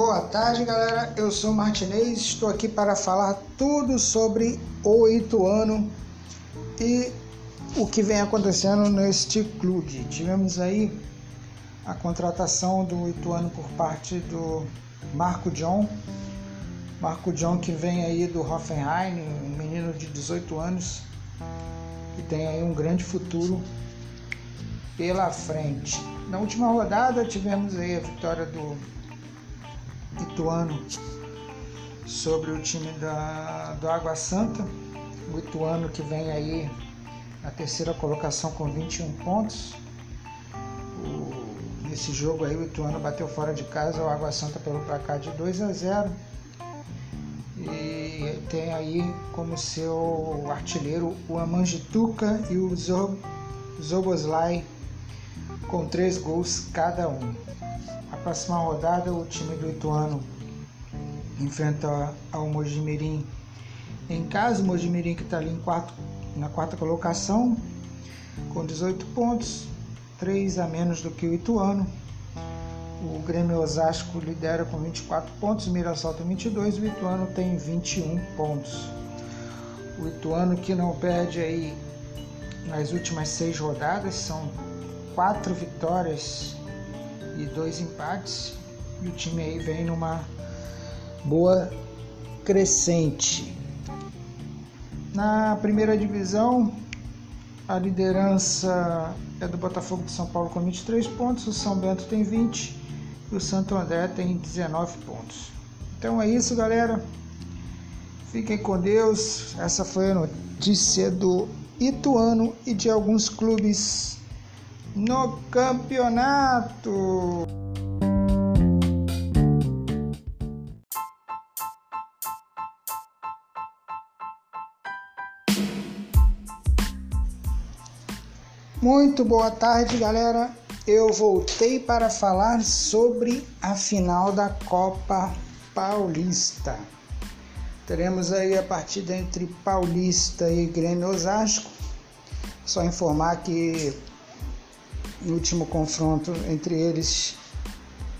Boa tarde, galera. Eu sou Martinez, estou aqui para falar tudo sobre o Ituano e o que vem acontecendo neste clube. Tivemos aí a contratação do Ituano por parte do Marco John. Marco John que vem aí do Hoffenheim, um menino de 18 anos que tem aí um grande futuro pela frente. Na última rodada tivemos aí a vitória do Ituano sobre o time da, do Água Santa. O Ituano que vem aí na terceira colocação com 21 pontos. O, nesse jogo aí o Ituano bateu fora de casa o Água Santa pelo placar de 2 a 0. E tem aí como seu artilheiro o Amangituka e o Zoboslai com três gols cada um. A próxima rodada, o time do Ituano enfrenta ao Mojimirim em casa. O Mojimirim que está ali em quarto, na quarta colocação, com 18 pontos, 3 a menos do que o Ituano. O Grêmio Osasco lidera com 24 pontos, o Mirassol tem 22, o Ituano tem 21 pontos. O Ituano que não perde aí nas últimas seis rodadas, são quatro vitórias e dois empates. E o time aí vem numa boa crescente. Na primeira divisão, a liderança é do Botafogo de São Paulo com 23 pontos, o São Bento tem 20 e o Santo André tem 19 pontos. Então é isso, galera. Fiquem com Deus. Essa foi a notícia do Ituano e de alguns clubes no campeonato. Muito boa tarde, galera. Eu voltei para falar sobre a final da Copa Paulista. Teremos aí a partida entre Paulista e Grêmio Osasco. Só informar que no último confronto entre eles,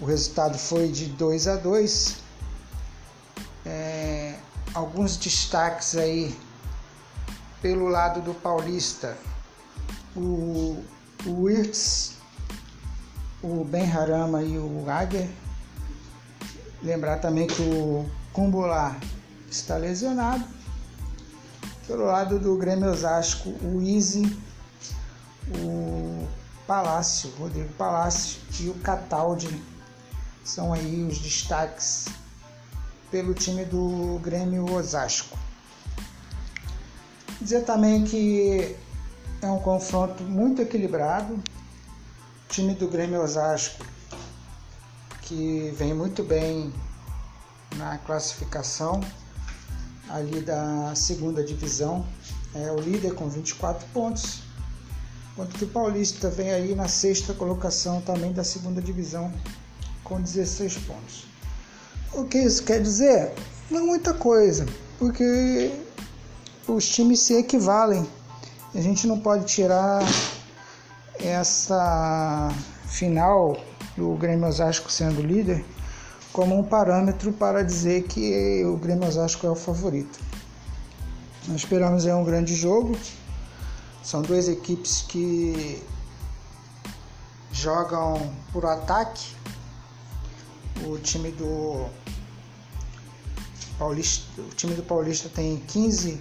o resultado foi de 2 a 2. É, alguns destaques aí pelo lado do Paulista. O, o Wirtz, o Ben Harama e o Ager. Lembrar também que o Kumbular está lesionado. Pelo lado do Grêmio Osasco, o Easy, o Palácio, Rodrigo Palácio e o Cataldi são aí os destaques pelo time do Grêmio Osasco. Dizer também que é um confronto muito equilibrado. O time do Grêmio Osasco que vem muito bem na classificação ali da segunda divisão, é o líder com 24 pontos Enquanto que o Paulista vem aí na sexta colocação também da segunda divisão com 16 pontos. O que isso quer dizer? Não muita coisa, porque os times se equivalem. A gente não pode tirar essa final do Grêmio Osasco sendo líder como um parâmetro para dizer que o Grêmio Osasco é o favorito. Nós esperamos aí um grande jogo, são duas equipes que jogam por ataque. O time do Paulista, o time do Paulista tem 15,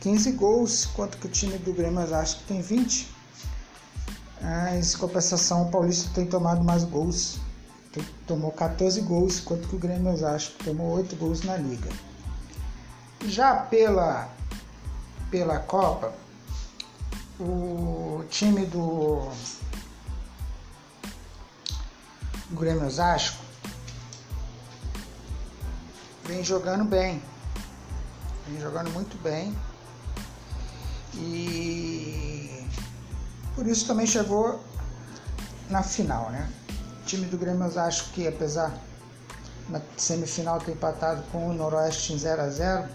15 gols, enquanto que o time do Grêmio que tem 20. Em compensação, o Paulista tem tomado mais gols. Tomou 14 gols, enquanto que o Grêmio que tomou 8 gols na liga. Já pela, pela Copa, o time do, Grêmio Osasco vem jogando bem, vem jogando muito bem e por isso também chegou na final, né? O time do Grêmio Osasco que apesar na semifinal ter empatado com o Noroeste em 0 a 0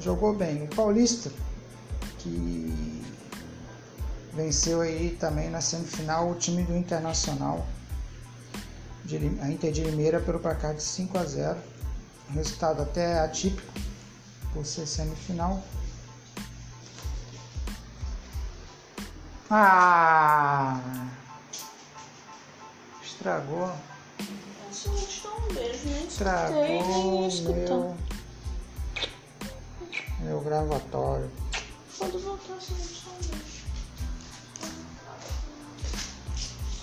jogou bem. O Paulista que Venceu aí também na semifinal o time do Internacional a Inter de Limeira pelo placar de 5 a 0. Resultado até atípico por ser semifinal. Ah! Estragou. Um beijo, Estragou meu, meu gravatório. Quando voltar, você só um beijo.